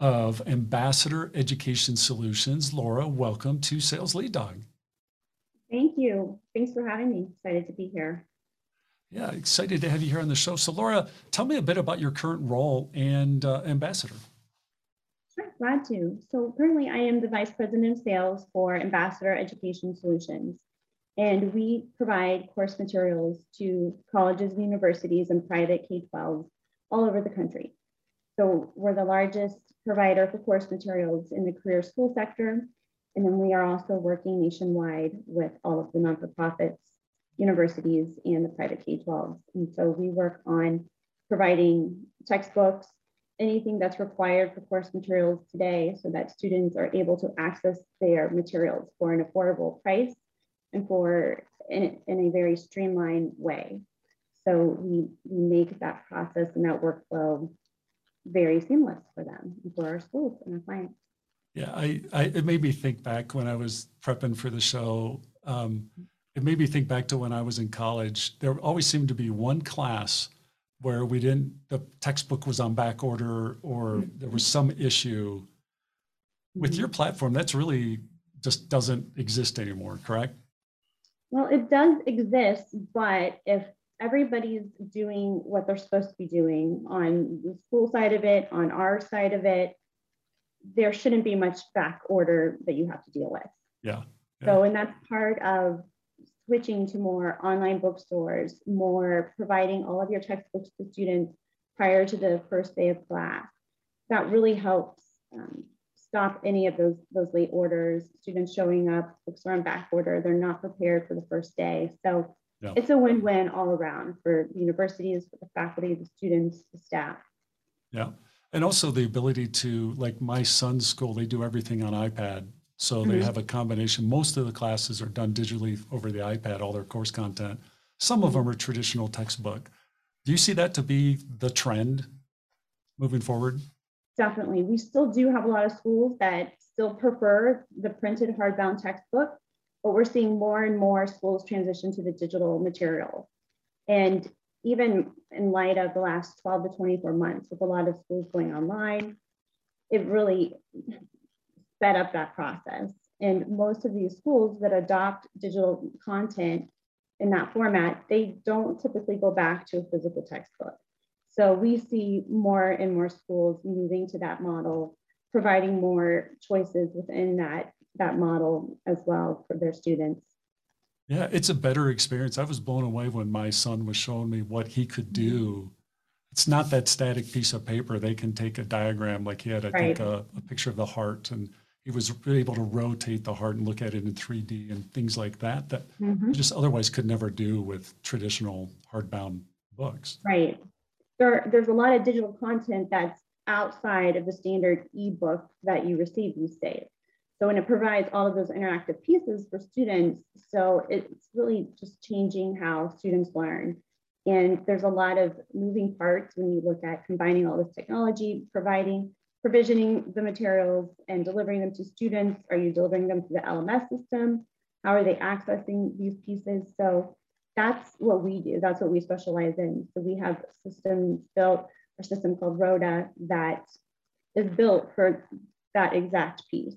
of Ambassador Education Solutions. Laura, welcome to Sales Lead Dog. Thank you. Thanks for having me. Excited to be here. Yeah, excited to have you here on the show. So, Laura, tell me a bit about your current role and uh, ambassador. Sure, glad to. So, currently, I am the Vice President of Sales for Ambassador Education Solutions. And we provide course materials to colleges and universities and private K 12s all over the country. So, we're the largest provider for course materials in the career school sector. And then we are also working nationwide with all of the non for profits, universities, and the private K 12s. And so we work on providing textbooks, anything that's required for course materials today so that students are able to access their materials for an affordable price and for in, in a very streamlined way. So we, we make that process and that workflow very seamless for them for our schools and our clients. Yeah, I, I it made me think back when I was prepping for the show. Um, it made me think back to when I was in college. There always seemed to be one class where we didn't the textbook was on back order or there was some issue. With your platform, that's really just doesn't exist anymore, correct? Well, it does exist, but if everybody's doing what they're supposed to be doing on the school side of it, on our side of it, there shouldn't be much back order that you have to deal with. Yeah. yeah. So, and that's part of switching to more online bookstores, more providing all of your textbooks to students prior to the first day of class. That really helps um, stop any of those those late orders. Students showing up, books are on back order, they're not prepared for the first day. So yeah. it's a win-win all around for universities, for the faculty, the students, the staff. Yeah. And also the ability to, like my son's school, they do everything on iPad. So mm-hmm. they have a combination. Most of the classes are done digitally over the iPad, all their course content. Some of them are traditional textbook. Do you see that to be the trend moving forward? Definitely. We still do have a lot of schools that still prefer the printed hardbound textbook but we're seeing more and more schools transition to the digital material. And even in light of the last 12 to 24 months, with a lot of schools going online, it really sped up that process. And most of these schools that adopt digital content in that format, they don't typically go back to a physical textbook. So we see more and more schools moving to that model, providing more choices within that that model as well for their students. Yeah, it's a better experience. I was blown away when my son was showing me what he could do. It's not that static piece of paper. They can take a diagram, like he had, I right. think, a, a, picture of the heart, and he was able to rotate the heart and look at it in 3D and things like that that mm-hmm. just otherwise could never do with traditional hardbound books. Right. There, there's a lot of digital content that's outside of the standard ebook that you receive these days. So when it provides all of those interactive pieces for students, so it's really just changing how students learn. And there's a lot of moving parts when you look at combining all this technology, providing, provisioning the materials and delivering them to students. Are you delivering them to the LMS system? How are they accessing these pieces? So that's what we do. That's what we specialize in. So we have systems built, a system called Rhoda that is built for that exact piece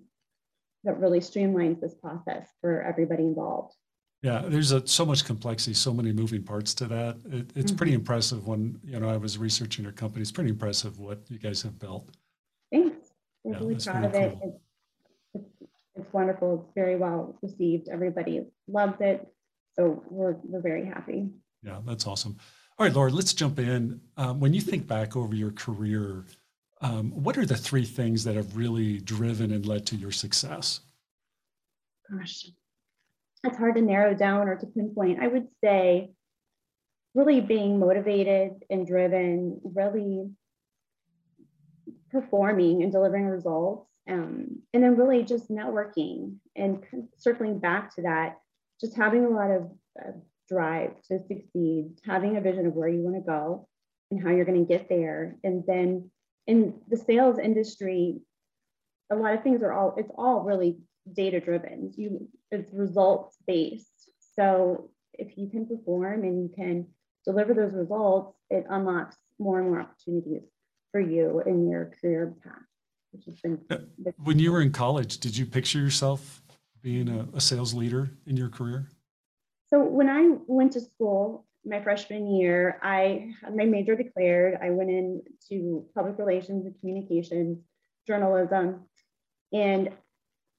that really streamlines this process for everybody involved. Yeah, there's a, so much complexity, so many moving parts to that. It, it's mm-hmm. pretty impressive when you know I was researching your company. It's pretty impressive what you guys have built. Thanks. We're yeah, really proud of it. Cool. It's, it's, it's wonderful. It's very well received. Everybody loves it. So we're we're very happy. Yeah, that's awesome. All right, Laura, let's jump in. Um, when you think back over your career, um, what are the three things that have really driven and led to your success? Gosh, it's hard to narrow down or to pinpoint. I would say really being motivated and driven, really performing and delivering results. Um, and then really just networking and circling back to that, just having a lot of uh, drive to succeed, having a vision of where you want to go and how you're going to get there. And then in the sales industry, a lot of things are all, it's all really data driven. You, it's results based. So if you can perform and you can deliver those results, it unlocks more and more opportunities for you in your career path, which has been. Uh, when you were in college, did you picture yourself being a, a sales leader in your career? So when I went to school, my freshman year, I had my major declared. I went into public relations and communications, journalism, and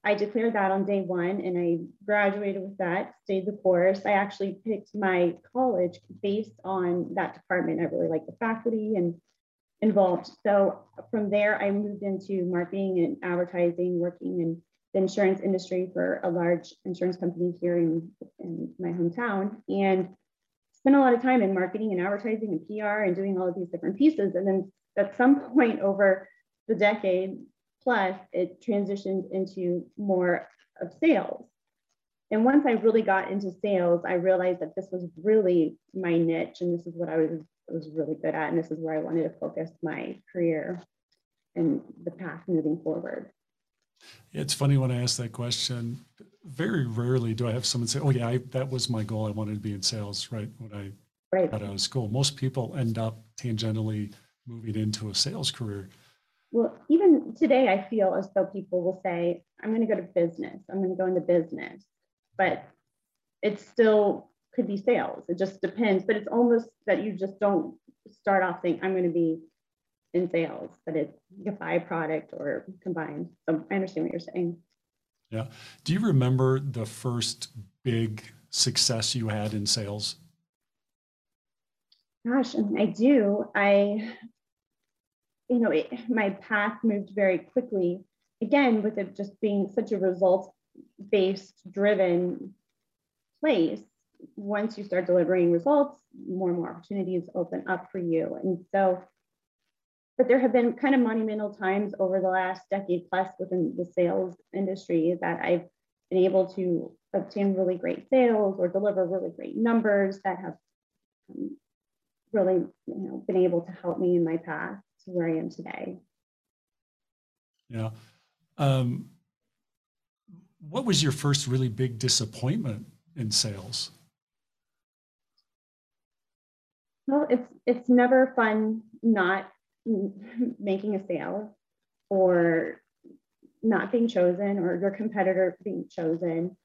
I declared that on day one and I graduated with that, stayed the course. I actually picked my college based on that department. I really liked the faculty and involved. So from there, I moved into marketing and advertising, working in the insurance industry for a large insurance company here in, in my hometown. And spent a lot of time in marketing and advertising and PR and doing all of these different pieces. And then at some point over the decade, Plus, it transitioned into more of sales. And once I really got into sales, I realized that this was really my niche and this is what I was, was really good at. And this is where I wanted to focus my career and the path moving forward. It's funny when I ask that question, very rarely do I have someone say, Oh, yeah, I, that was my goal. I wanted to be in sales right when I right. got out of school. Most people end up tangentially moving into a sales career. Well, even today, I feel as though people will say, I'm going to go to business, I'm going to go into business, but it still could be sales. It just depends, but it's almost that you just don't start off saying, I'm going to be in sales, but it's a byproduct or combined. So I understand what you're saying. Yeah. Do you remember the first big success you had in sales? Gosh, um, I do. I you know, it, my path moved very quickly. Again, with it just being such a results based driven place, once you start delivering results, more and more opportunities open up for you. And so, but there have been kind of monumental times over the last decade plus within the sales industry that I've been able to obtain really great sales or deliver really great numbers that have um, really you know been able to help me in my path to where I am today. Yeah. Um, what was your first really big disappointment in sales? Well, it's it's never fun not making a sale or not being chosen or your competitor being chosen.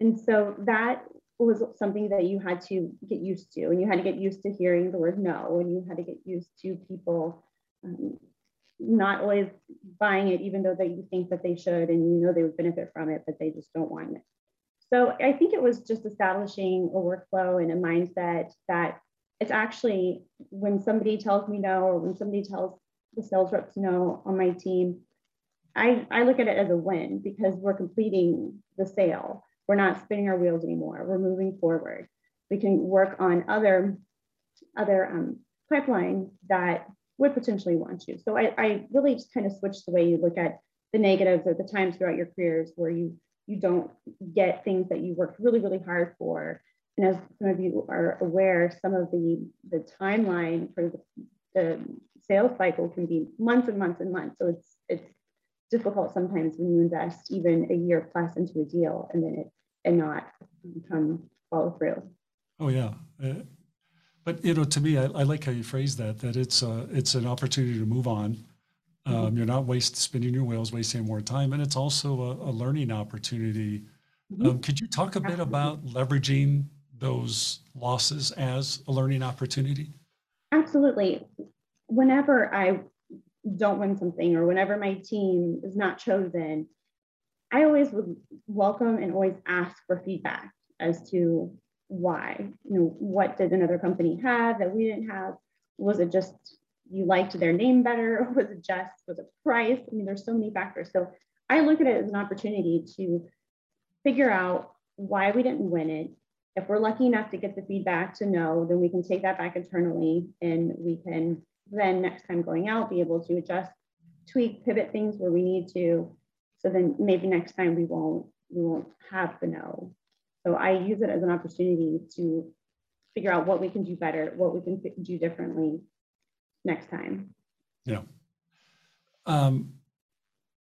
And so that was something that you had to get used to. And you had to get used to hearing the word no, and you had to get used to people um, not always buying it, even though that you think that they should and you know they would benefit from it, but they just don't want it. So I think it was just establishing a workflow and a mindset that it's actually when somebody tells me no or when somebody tells the sales reps no on my team, I, I look at it as a win because we're completing the sale. We're not spinning our wheels anymore. We're moving forward. We can work on other other um, pipelines that would potentially want you. So I, I really just kind of switched the way you look at the negatives or the times throughout your careers where you you don't get things that you worked really, really hard for. And as some of you are aware, some of the the timeline for the, the sales cycle can be months and months and months. So it's it's difficult sometimes when you invest even a year plus into a deal and then it and not come follow through. Oh yeah. Uh, but you know, to me, I, I, like how you phrase that. That it's a, it's an opportunity to move on. Um, mm-hmm. You're not waste spinning your wheels, wasting more time, and it's also a, a learning opportunity. Mm-hmm. Um, could you talk a bit about leveraging those losses as a learning opportunity? Absolutely. Whenever I don't win something, or whenever my team is not chosen, I always would welcome and always ask for feedback as to why. You know what did another company have that we didn't have? Was it just you liked their name better? Was it just was it price? I mean there's so many factors. So i look at it as an opportunity to figure out why we didn't win it if we're lucky enough to get the feedback to know then we can take that back internally and we can then next time going out be able to adjust tweak, pivot things where we need to. So then maybe next time we won't we won't have the no. So I use it as an opportunity to figure out what we can do better, what we can do differently next time. Yeah. Um,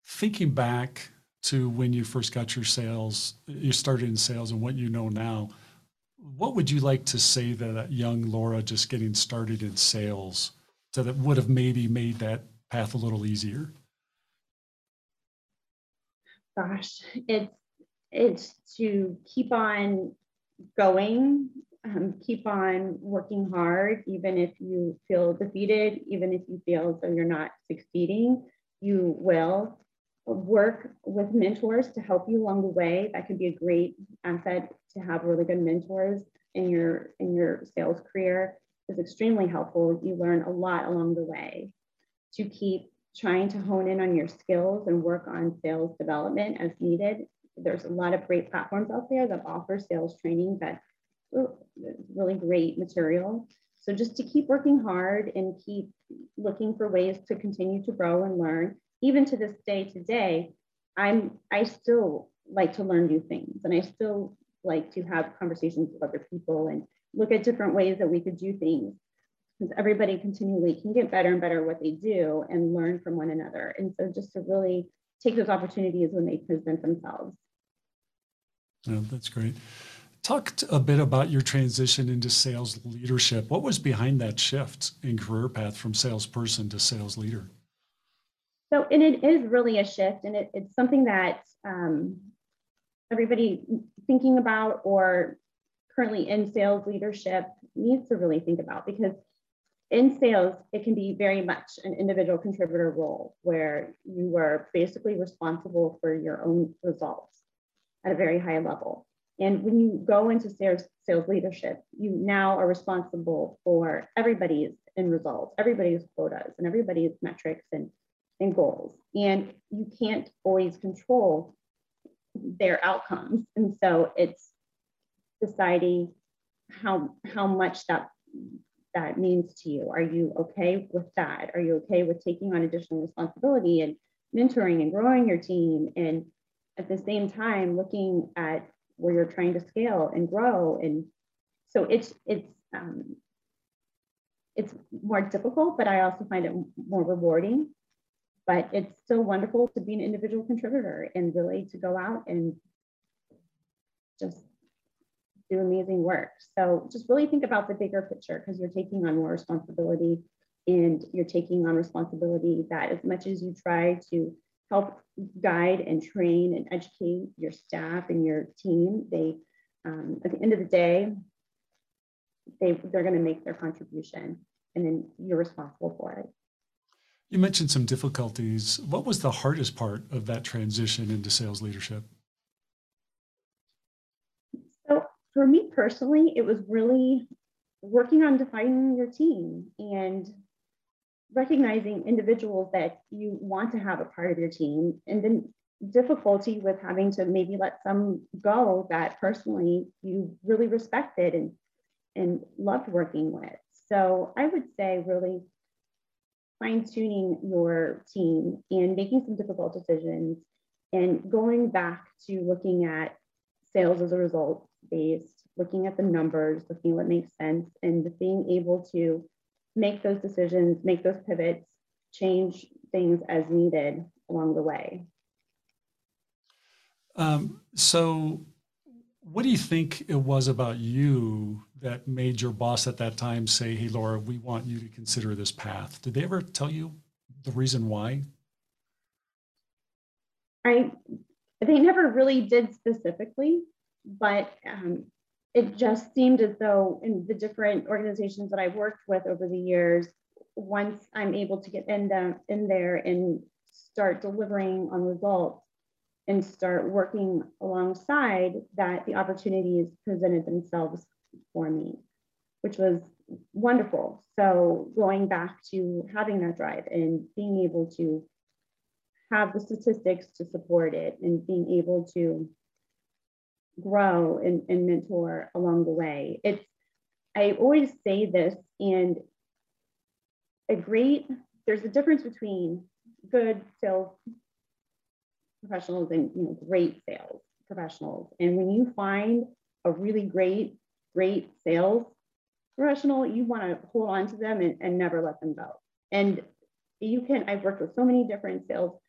thinking back to when you first got your sales, you started in sales and what you know now, what would you like to say to that young Laura just getting started in sales so that would have maybe made that path a little easier? Gosh, it's it's to keep on going, um, keep on working hard, even if you feel defeated, even if you feel so you're not succeeding, you will work with mentors to help you along the way. That could be a great asset to have really good mentors in your in your sales career is extremely helpful. You learn a lot along the way to keep trying to hone in on your skills and work on sales development as needed. There's a lot of great platforms out there that offer sales training that really great material. So just to keep working hard and keep looking for ways to continue to grow and learn. Even to this day today, I'm I still like to learn new things and I still like to have conversations with other people and look at different ways that we could do things because everybody continually can get better and better at what they do and learn from one another. And so just to really take those opportunities when they present themselves. Yeah, that's great. Talk a bit about your transition into sales leadership. What was behind that shift in career path from salesperson to sales leader? So, and it is really a shift, and it, it's something that um, everybody thinking about or currently in sales leadership needs to really think about because in sales, it can be very much an individual contributor role where you are basically responsible for your own results at a very high level. And when you go into sales, sales leadership, you now are responsible for everybody's end results, everybody's quotas, and everybody's metrics and, and goals. And you can't always control their outcomes. And so it's deciding how how much that that means to you. Are you okay with that? Are you okay with taking on additional responsibility and mentoring and growing your team and at the same time looking at where you're trying to scale and grow and so it's it's um, it's more difficult but i also find it more rewarding but it's still wonderful to be an individual contributor and really to go out and just do amazing work. So just really think about the bigger picture because you're taking on more responsibility and you're taking on responsibility that as much as you try to help guide and train and educate your staff and your team, they um, at the end of the day, they, they're going to make their contribution and then you're responsible for it. You mentioned some difficulties. What was the hardest part of that transition into sales leadership? So, for me personally, it was really working on defining your team and recognizing individuals that you want to have a part of your team and then difficulty with having to maybe let some go that personally you really respected and and loved working with so i would say really fine tuning your team and making some difficult decisions and going back to looking at sales as a result based, looking at the numbers, looking at what makes sense, and being able to make those decisions, make those pivots, change things as needed along the way. Um, so, what do you think it was about you that made your boss at that time say, Hey, Laura, we want you to consider this path? Did they ever tell you the reason why? I they never really did specifically but um, it just seemed as though in the different organizations that I've worked with over the years, once I'm able to get in, the, in there and start delivering on results and start working alongside that the opportunities presented themselves for me, which was wonderful. So going back to having that drive and being able to have the statistics to support it and being able to grow and, and mentor along the way. It's I always say this, and a great there's a difference between good sales professionals and you know great sales professionals. And when you find a really great, great sales professional, you want to hold on to them and, and never let them go. And you can, I've worked with so many different sales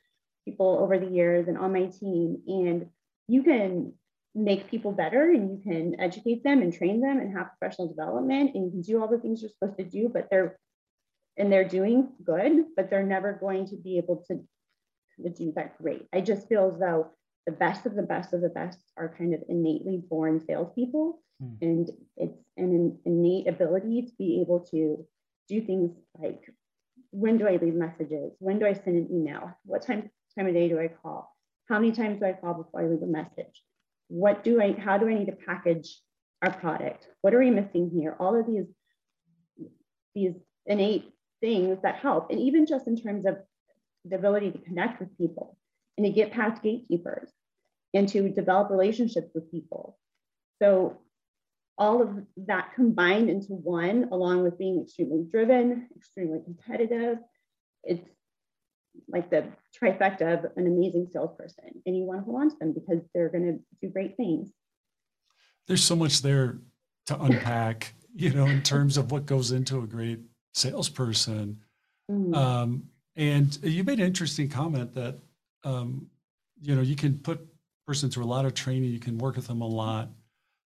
people over the years and on my team, and you can make people better and you can educate them and train them and have professional development and you can do all the things you're supposed to do, but they're and they're doing good, but they're never going to be able to, to do that great. I just feel as though the best of the best of the best are kind of innately born salespeople. Mm. And it's an innate ability to be able to do things like when do I leave messages? When do I send an email? What time time of day do I call? How many times do I call before I leave a message? What do I, how do I need to package our product? What are we missing here? All of these, these innate things that help. And even just in terms of the ability to connect with people and to get past gatekeepers and to develop relationships with people. So all of that combined into one, along with being extremely driven, extremely competitive, it's like the trifecta of an amazing salesperson. And you want to hold on to them because they're going to do great things. There's so much there to unpack, you know, in terms of what goes into a great salesperson. Mm. Um, and you made an interesting comment that, um, you know, you can put person through a lot of training, you can work with them a lot,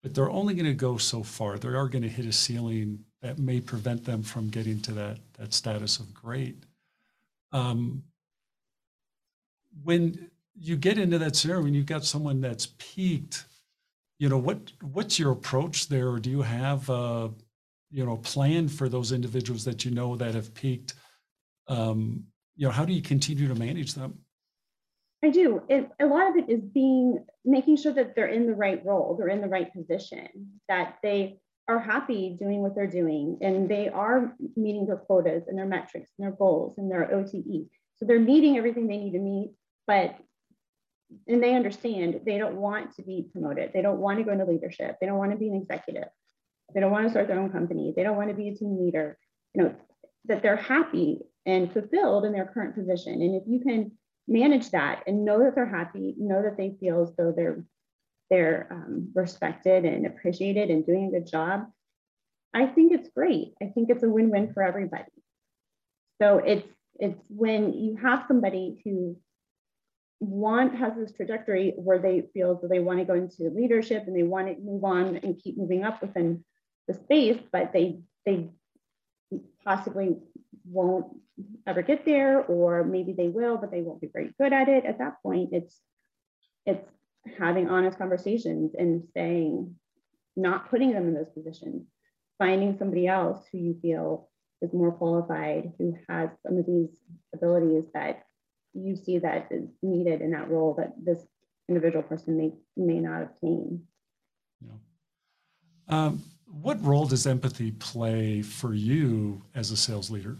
but they're only going to go so far. They are going to hit a ceiling that may prevent them from getting to that that status of great. Um, when you get into that scenario, when you've got someone that's peaked, you know what what's your approach there, or do you have a you know plan for those individuals that you know that have peaked? Um, you know, how do you continue to manage them? I do. A lot of it is being making sure that they're in the right role, they're in the right position, that they are happy doing what they're doing, and they are meeting their quotas and their metrics and their goals and their OTE. So they're meeting everything they need to meet, but and they understand they don't want to be promoted. They don't want to go into leadership. They don't want to be an executive. They don't want to start their own company. They don't want to be a team leader. You know, that they're happy and fulfilled in their current position. And if you can manage that and know that they're happy, know that they feel as though they're they're um, respected and appreciated and doing a good job, I think it's great. I think it's a win-win for everybody. So it's it's when you have somebody who want has this trajectory where they feel that they want to go into leadership and they want to move on and keep moving up within the space, but they they possibly won't ever get there, or maybe they will, but they won't be very good at it. At that point, it's it's having honest conversations and saying, not putting them in those positions, finding somebody else who you feel is more qualified, who has some of these abilities that you see that is needed in that role that this individual person may may not obtain. Yeah. Um, what role does empathy play for you as a sales leader?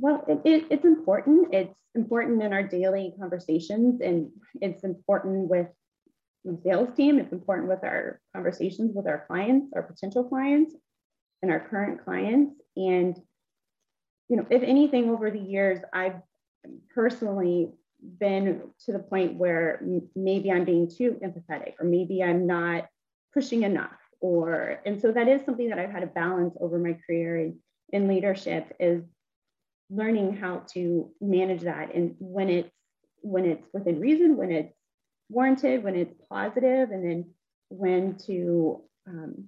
Well, it, it, it's important. It's important in our daily conversations, and it's important with the sales team. It's important with our conversations with our clients, our potential clients, and our current clients. And you know, if anything, over the years, I've personally been to the point where maybe I'm being too empathetic, or maybe I'm not pushing enough, or and so that is something that I've had to balance over my career in, in leadership is learning how to manage that and when it's when it's within reason when it's warranted when it's positive and then when to um,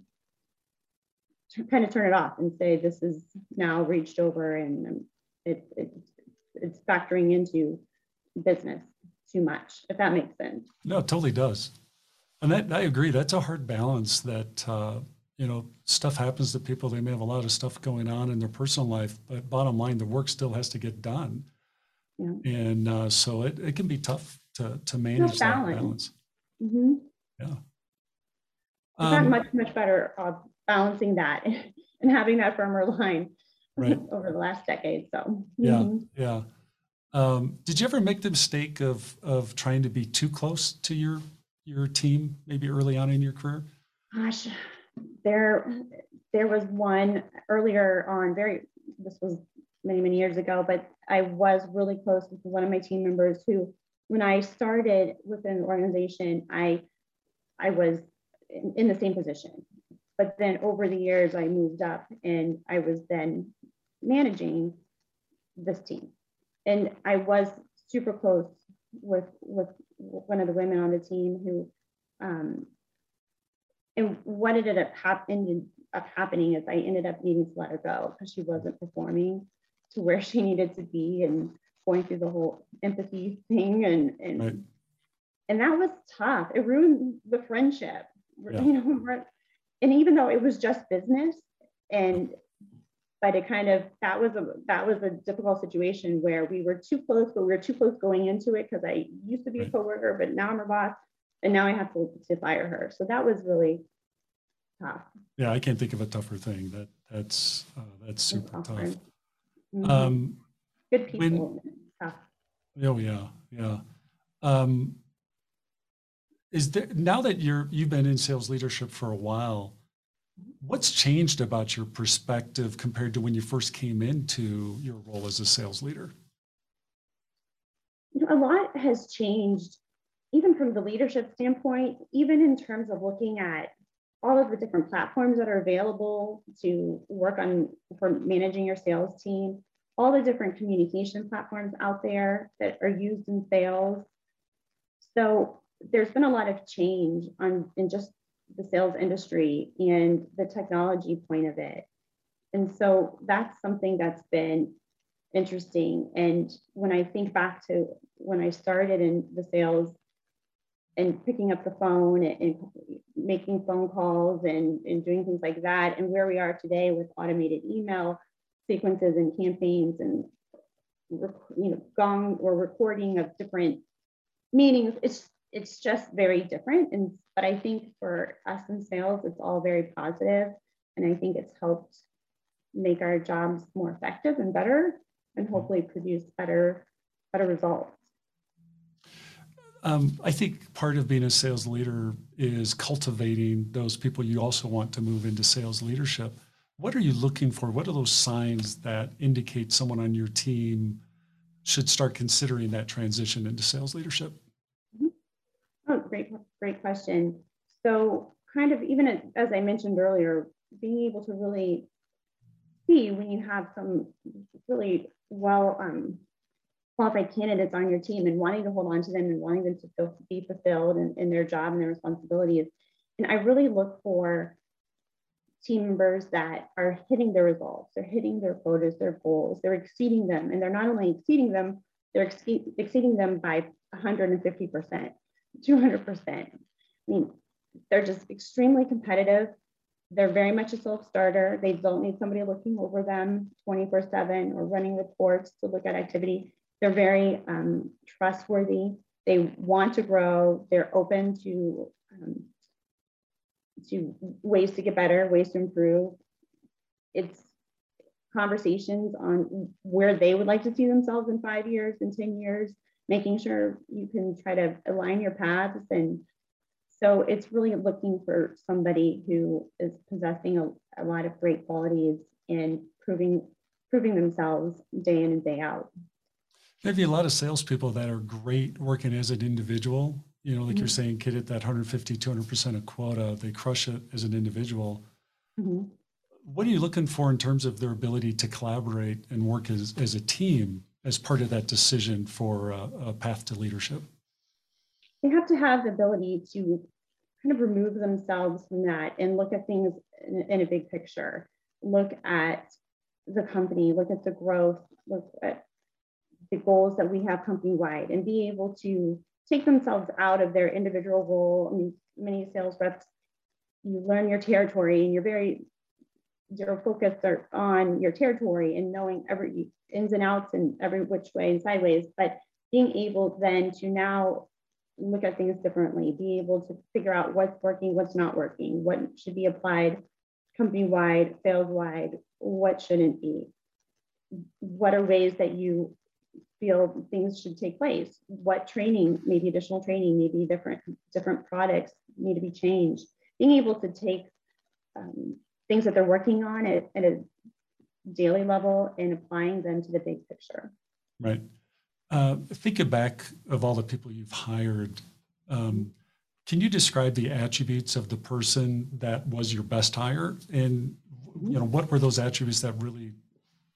kind of turn it off and say this is now reached over and it, it, it's factoring into business too much if that makes sense. No it totally does. And that, i agree that's a hard balance that uh, you know, stuff happens to people. They may have a lot of stuff going on in their personal life, but bottom line, the work still has to get done. Yeah. And uh, so it, it can be tough to, to manage that balance. Mm-hmm. Yeah. I've um, much, much better uh, balancing that and having that firmer line right. over the last decade. So, mm-hmm. yeah, yeah. Um, did you ever make the mistake of, of trying to be too close to your, your team, maybe early on in your career? Gosh, there there was one earlier on very this was many, many years ago, but I was really close with one of my team members who, when I started within the organization, I, I was in, in the same position. But then over the years, I moved up and I was then managing this team. And I was super close with with one of the women on the team who um, and what ended up, hap- ended up happening is I ended up needing to let her go because she wasn't performing to where she needed to be and going through the whole empathy thing and and right. and that was tough. It ruined the friendship. Yeah. You know, and even though it was just business and but it kind of that was a that was a difficult situation where we were too close, but we were too close going into it because I used to be a coworker, but now I'm her boss, and now I have to, to fire her. So that was really tough. Yeah, I can't think of a tougher thing. That that's uh, that's super tough. Mm-hmm. Um, Good people. When, tough. Oh yeah, yeah. Um, is there now that you're you've been in sales leadership for a while? What's changed about your perspective compared to when you first came into your role as a sales leader? A lot has changed, even from the leadership standpoint, even in terms of looking at all of the different platforms that are available to work on for managing your sales team, all the different communication platforms out there that are used in sales. So there's been a lot of change on in just the sales industry and the technology point of it. And so that's something that's been interesting. And when I think back to when I started in the sales and picking up the phone and, making phone calls and, and doing things like that, and where we are today with automated email sequences and campaigns and you know gong or recording of different meetings, it's it's just very different. And but I think for us in sales, it's all very positive, and I think it's helped make our jobs more effective and better, and hopefully produce better better results. Um, I think part of being a sales leader is cultivating those people you also want to move into sales leadership. What are you looking for? What are those signs that indicate someone on your team should start considering that transition into sales leadership? Oh, great, great question. So, kind of even as I mentioned earlier, being able to really see when you have some really well um, qualified candidates on your team and wanting to hold on to them and wanting them to feel, be fulfilled in, in their job and their responsibilities. And I really look for team members that are hitting their results, they're hitting their quotas, their goals, they're exceeding them. And they're not only exceeding them, they're ex- exceeding them by 150%, 200%. I mean, they're just extremely competitive. They're very much a self starter. They don't need somebody looking over them 24 7 or running reports to look at activity. They're very um, trustworthy. They want to grow. They're open to um, to ways to get better, ways to improve. It's conversations on where they would like to see themselves in five years, in 10 years, making sure you can try to align your paths. And so it's really looking for somebody who is possessing a, a lot of great qualities and proving proving themselves day in and day out. Maybe a lot of salespeople that are great working as an individual, you know, like mm-hmm. you're saying, kid at that 150, 200% of quota, they crush it as an individual. Mm-hmm. What are you looking for in terms of their ability to collaborate and work as, as a team as part of that decision for a, a path to leadership? They have to have the ability to kind of remove themselves from that and look at things in, in a big picture. Look at the company, look at the growth, look at the goals that we have company wide and be able to take themselves out of their individual role. I mean, many sales reps, you learn your territory and you're very, your focus are on your territory and knowing every ins and outs and every which way and sideways, but being able then to now look at things differently, be able to figure out what's working, what's not working, what should be applied company wide, sales wide, what shouldn't be. What are ways that you feel things should take place what training maybe additional training maybe different different products need to be changed being able to take um, things that they're working on at, at a daily level and applying them to the big picture. Right. Uh, back of all the people you've hired, um, can you describe the attributes of the person that was your best hire, and you know what were those attributes that really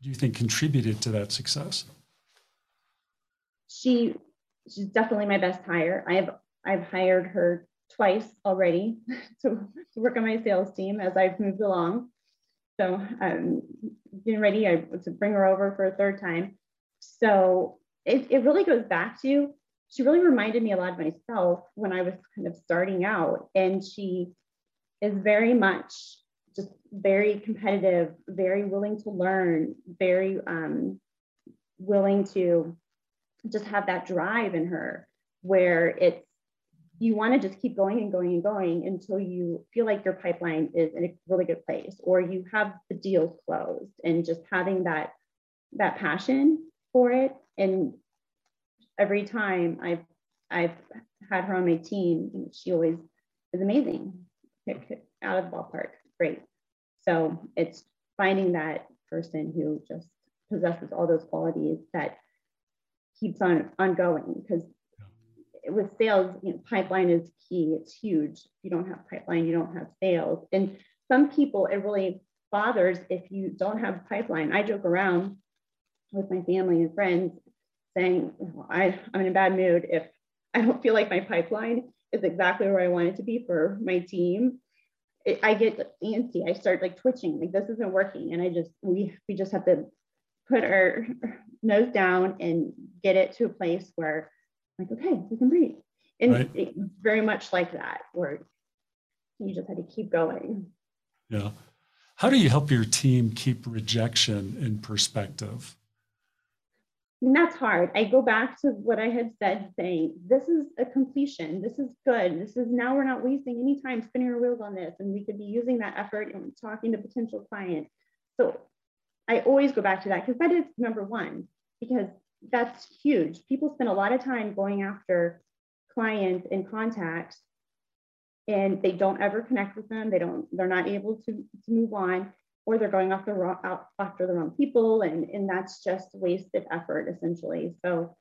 do you think contributed to that success? She she's definitely my best hire. I've I've hired her twice already to, to work on my sales team as I've moved along. So I'm getting ready I, to bring her over for a third time. So it, it really goes back to she really reminded me a lot of myself when I was kind of starting out. And she is very much just very competitive, very willing to learn, very um, willing to just have that drive in her where it's you want to just keep going and going and going until you feel like your pipeline is in a really good place or you have the deals closed and just having that that passion for it. And every time i've i've had her on my team she always is amazing. Out of the ballpark. Great. So it's finding that person who just possesses all those qualities that keeps on ongoing because with sales, you know, pipeline is key. It's huge. If you don't have pipeline, you don't have sales. And some people, it really bothers if you don't have pipeline. I joke around with my family and friends saying, I, I'm in a bad mood if I don't feel like my pipeline is exactly where I want it to be for my team. It, I get antsy. I start like twitching, like this isn't working. And I just, we, we just have to put our nose down and get it to a place where like, okay, we can breathe. And right. it, very much like that, where you just had to keep going. Yeah. How do you help your team keep rejection in perspective? And that's hard. I go back to what I had said, saying, this is a completion. This is good. This is now we're not wasting any time spinning our wheels on this. And we could be using that effort and talking to potential clients. So I always go back to that because that is number one, because that's huge. People spend a lot of time going after clients and contacts and they don't ever connect with them. They don't, they're not able to, to move on or they're going after, wrong, out, after the wrong people. And, and that's just wasted effort essentially. So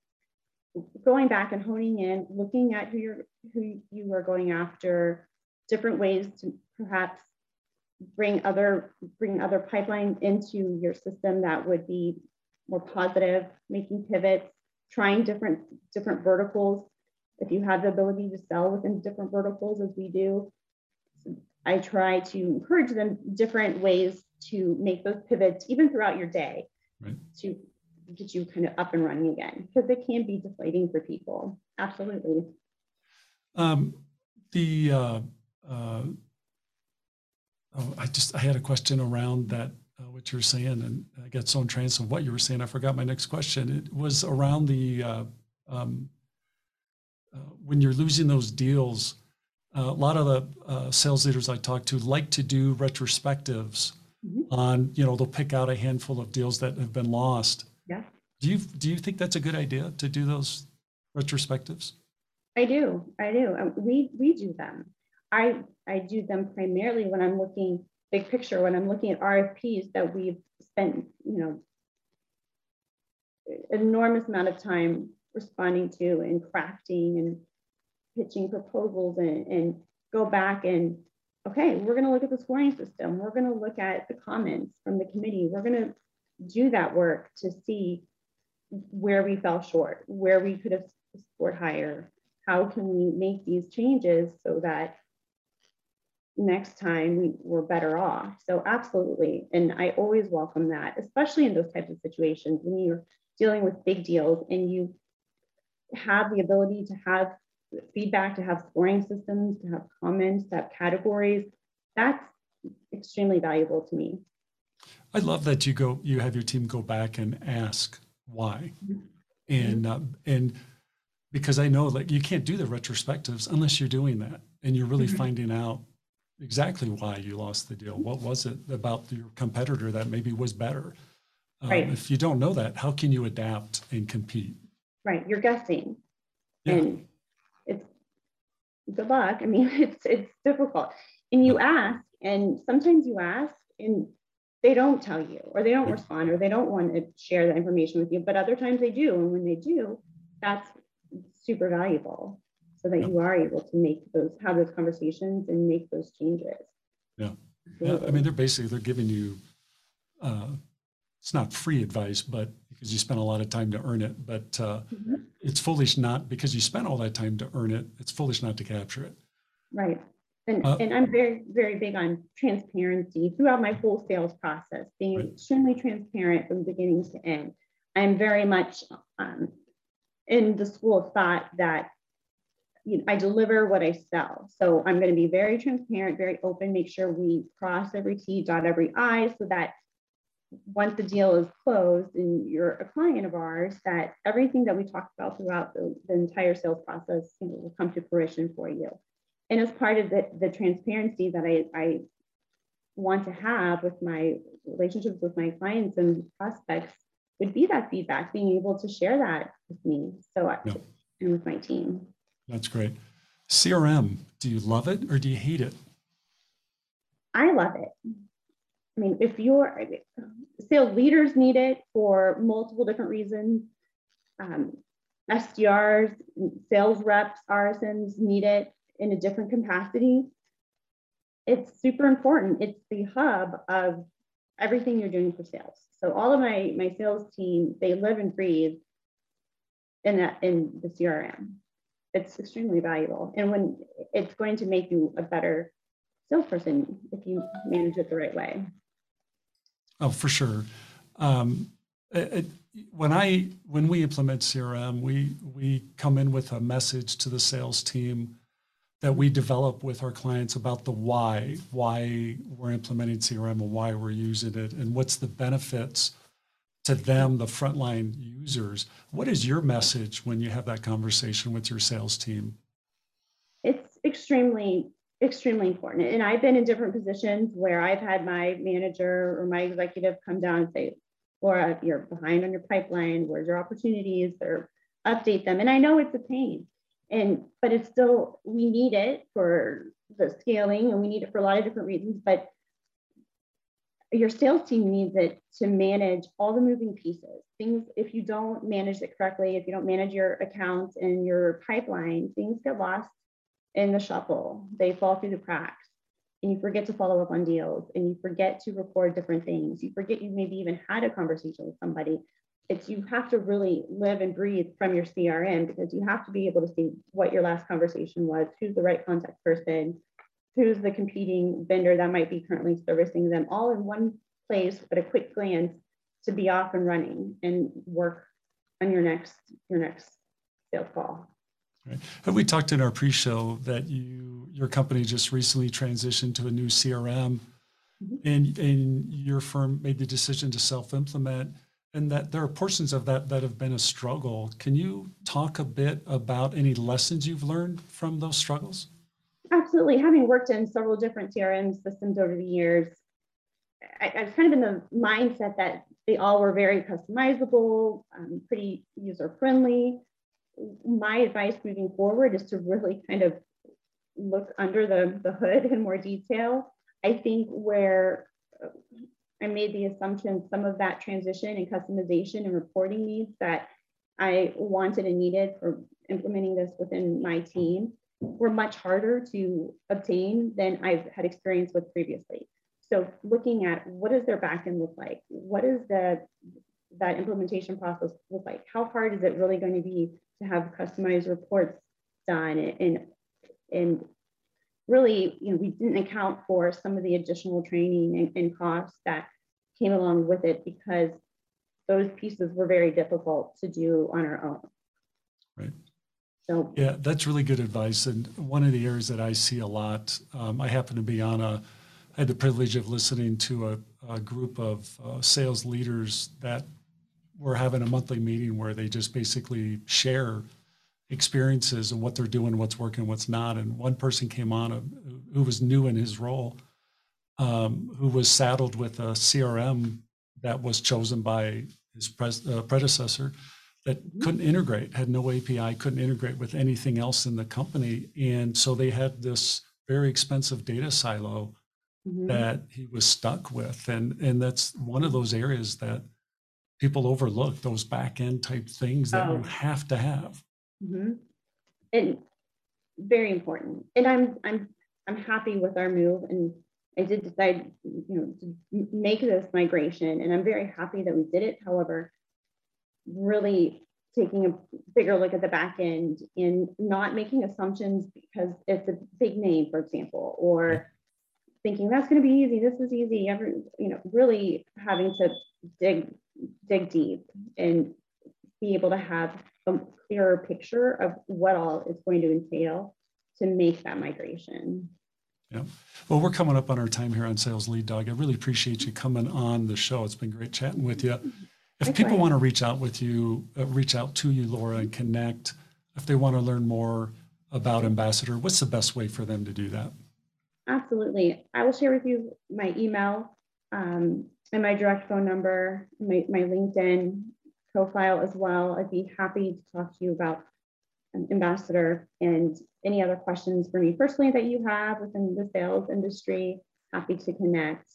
going back and honing in, looking at who you're, who you are going after, different ways to perhaps bring other, bring other pipelines into your system that would be more positive, making pivots, trying different different verticals. If you have the ability to sell within different verticals, as we do, I try to encourage them different ways to make those pivots, even throughout your day, right. to get you kind of up and running again, because it can be deflating for people. Absolutely. Um, the uh, uh, oh, I just I had a question around that uh, what you were saying, and I got so entranced in what you were saying, I forgot my next question. It was around the uh, um, uh, when you're losing those deals. Uh, a lot of the uh, sales leaders I talk to like to do retrospectives mm-hmm. on, you know, they'll pick out a handful of deals that have been lost. Yeah. Do you do you think that's a good idea to do those retrospectives? I do. I do. Um, we we do them. I I do them primarily when I'm looking big picture when I'm looking at RFPs that we've spent, you know, enormous amount of time responding to and crafting and pitching proposals and, and go back and okay, we're going to look at the scoring system. We're going to look at the comments from the committee. We're going to do that work to see where we fell short, where we could have scored higher. How can we make these changes so that next time we were better off. So absolutely. And I always welcome that, especially in those types of situations when you're dealing with big deals and you have the ability to have feedback, to have scoring systems, to have comments, to have categories. That's extremely valuable to me. I love that you go, you have your team go back and ask why, mm-hmm. and uh, and because I know like you can't do the retrospectives unless you're doing that and you're really mm-hmm. finding out exactly why you lost the deal. What was it about your competitor that maybe was better? Um, right. If you don't know that, how can you adapt and compete? Right. You're guessing. Yeah. And it's good luck. I mean, it's it's difficult. And you ask, and sometimes you ask, and they don't tell you or they don't respond or they don't want to share that information with you but other times they do and when they do that's super valuable so that Yeah. you are able to make those have those conversations and make those changes Yeah. Yeah, I mean, they're basically, they're giving you, uh, it's not free advice, but because you spent a lot of time to earn it, but uh, Mhm. it's foolish not, because you spent all that time to earn it, it's foolish not to capture it. Right. And, Uh, and I'm very, very big on transparency throughout my whole sales process, being Right. extremely transparent from beginning to end. I'm very much um, in the school of thought that you know, I deliver what I sell. So I'm going to be very transparent, very open, make sure we cross every T, dot every I, so that once the deal is closed and you're a client of ours, that everything that we talked about throughout the, the entire sales process you know, will come to fruition for you. And as part of the, the transparency that I, I want to have with my relationships with my clients and prospects would be that feedback, being able to share that with me. So I, Yeah. and with my team. That's great. CRM, do you love it or do you hate it? I love it. I mean, if you're sales leaders need it for multiple different reasons. Um, SDRs, sales reps, RSMs need it in a different capacity. It's super important. It's the hub of everything you're doing for sales. So all of my my sales team, they live and breathe in that in the CRM. It's extremely valuable, and when it's going to make you a better salesperson if you manage it the right way. Oh, for sure. Um, it, it- when I when we implement CRM, we we come in with a message to the sales team that we develop with our clients about the why, why we're implementing CRM and why we're using it, and what's the benefits to them, the frontline users. What is your message when you have that conversation with your sales team? It's extremely, extremely important. And I've been in different positions where I've had my manager or my executive come down and say, Laura, you're behind on your pipeline. Where's your opportunities? Or update them. And I know it's a pain. And but it's still we need it for the scaling and we need it for a lot of different reasons. But your sales team needs it to manage all the moving pieces. Things, if you don't manage it correctly, if you don't manage your accounts and your pipeline, things get lost in the shuffle. They fall through the cracks and you forget to follow up on deals and you forget to record different things. You forget you maybe even had a conversation with somebody. It's you have to really live and breathe from your CRM because you have to be able to see what your last conversation was, who's the right contact person, who's the competing vendor that might be currently servicing them all in one place at a quick glance to be off and running and work on your next your next sales call. Right. Have we talked in our pre-show that you your company just recently transitioned to a new CRM, Mhm. and and your firm made the decision to self-implement, and that there are portions of that that have been a struggle. Can you talk a bit about any lessons you've learned from those struggles? Absolutely. Having worked in several different CRM systems over the years, I, was kind of in the mindset that they all were very customizable, um, pretty user friendly. My advice moving forward is to really kind of look under the, the hood in more detail. I think where uh, I made the assumption some of that transition and customization and reporting needs that I wanted and needed for implementing this within my team were much harder to obtain than I've had experience with previously. So looking at what does their backend look like? What is the that implementation process look like? How hard is it really going to be to have customized reports done and and really, you know, we didn't account for some of the additional training and, and costs that came along with it because those pieces were very difficult to do on our own. Right. So Yeah, that's really good advice. And one of the areas that I see a lot, um, I happen to be on a, I had the privilege of listening to a, a group of uh, sales leaders that were having a monthly meeting where they just basically share experiences and what they're doing, what's working, what's not. And one person came on uh, who was new in his role, um, who was saddled with a CRM that was chosen by his pres- uh, predecessor that couldn't integrate, had no API, couldn't integrate with anything else in the company. And so they had this very expensive data silo mm-hmm. that he was stuck with. And, and that's one of those areas that people overlook, those back end type things that oh. you have to have. Mm-hmm. And very important. And I'm, I'm, I'm happy with our move. And I did decide, you know, to make this migration. And I'm very happy that we did it. However, really taking a bigger look at the back end and not making assumptions because it's a big name, for example, or thinking that's going to be easy. This is easy. Every, you know, really having to dig, dig deep and be able to have a clearer picture of what all is going to entail to make that migration. Yeah. Well, we're coming up on our time here on Sales Lead Dog. I really appreciate you coming on the show. It's been great chatting with you. If people want to reach out with you, uh, reach out to you, Laura, and connect, if they want to learn more about Ambassador, what's the best way for them to do that? Absolutely. I will share with you my email um, and my direct phone number, my, my LinkedIn profile as well. I'd be happy to talk to you about um, Ambassador and any other questions for me personally that you have within the sales industry. Happy to connect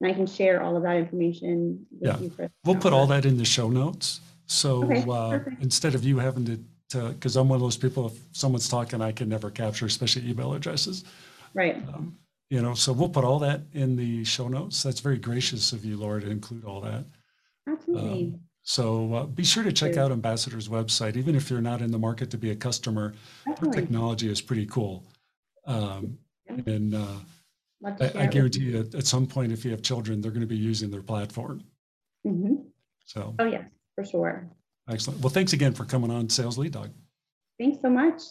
and I can share all of that information with yeah. we'll put all that in the show notes. So okay, uh, instead of you having to, because I'm one of those people, if someone's talking, I can never capture, especially email addresses. Right. Um, you know, so we'll put all that in the show notes. That's very gracious of you, Laura, to include all that. Absolutely. Um, so uh, be sure to check out Ambassador's website, even if you're not in the market to be a customer. Definitely. Their technology is pretty cool. Um, yeah. And uh, I, I guarantee you at, at some point, if you have children, they're going to be using their platform. Mm-hmm. So, oh, yes, for sure. Excellent. Well, thanks again for coming on Sales Lead Dog. Thanks so much.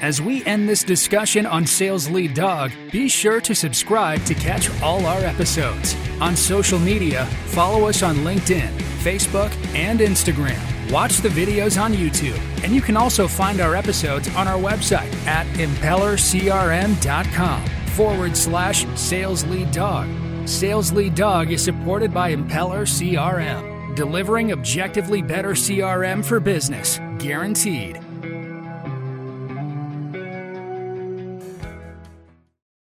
As we end this discussion on Sales Lead Dog, be sure to subscribe to catch all our episodes. On social media, follow us on LinkedIn, Facebook, and Instagram. Watch the videos on YouTube, and you can also find our episodes on our website at impellercrm.com forward slash sales lead dog. Sales Lead Dog is supported by Impeller CRM, delivering objectively better CRM for business, guaranteed.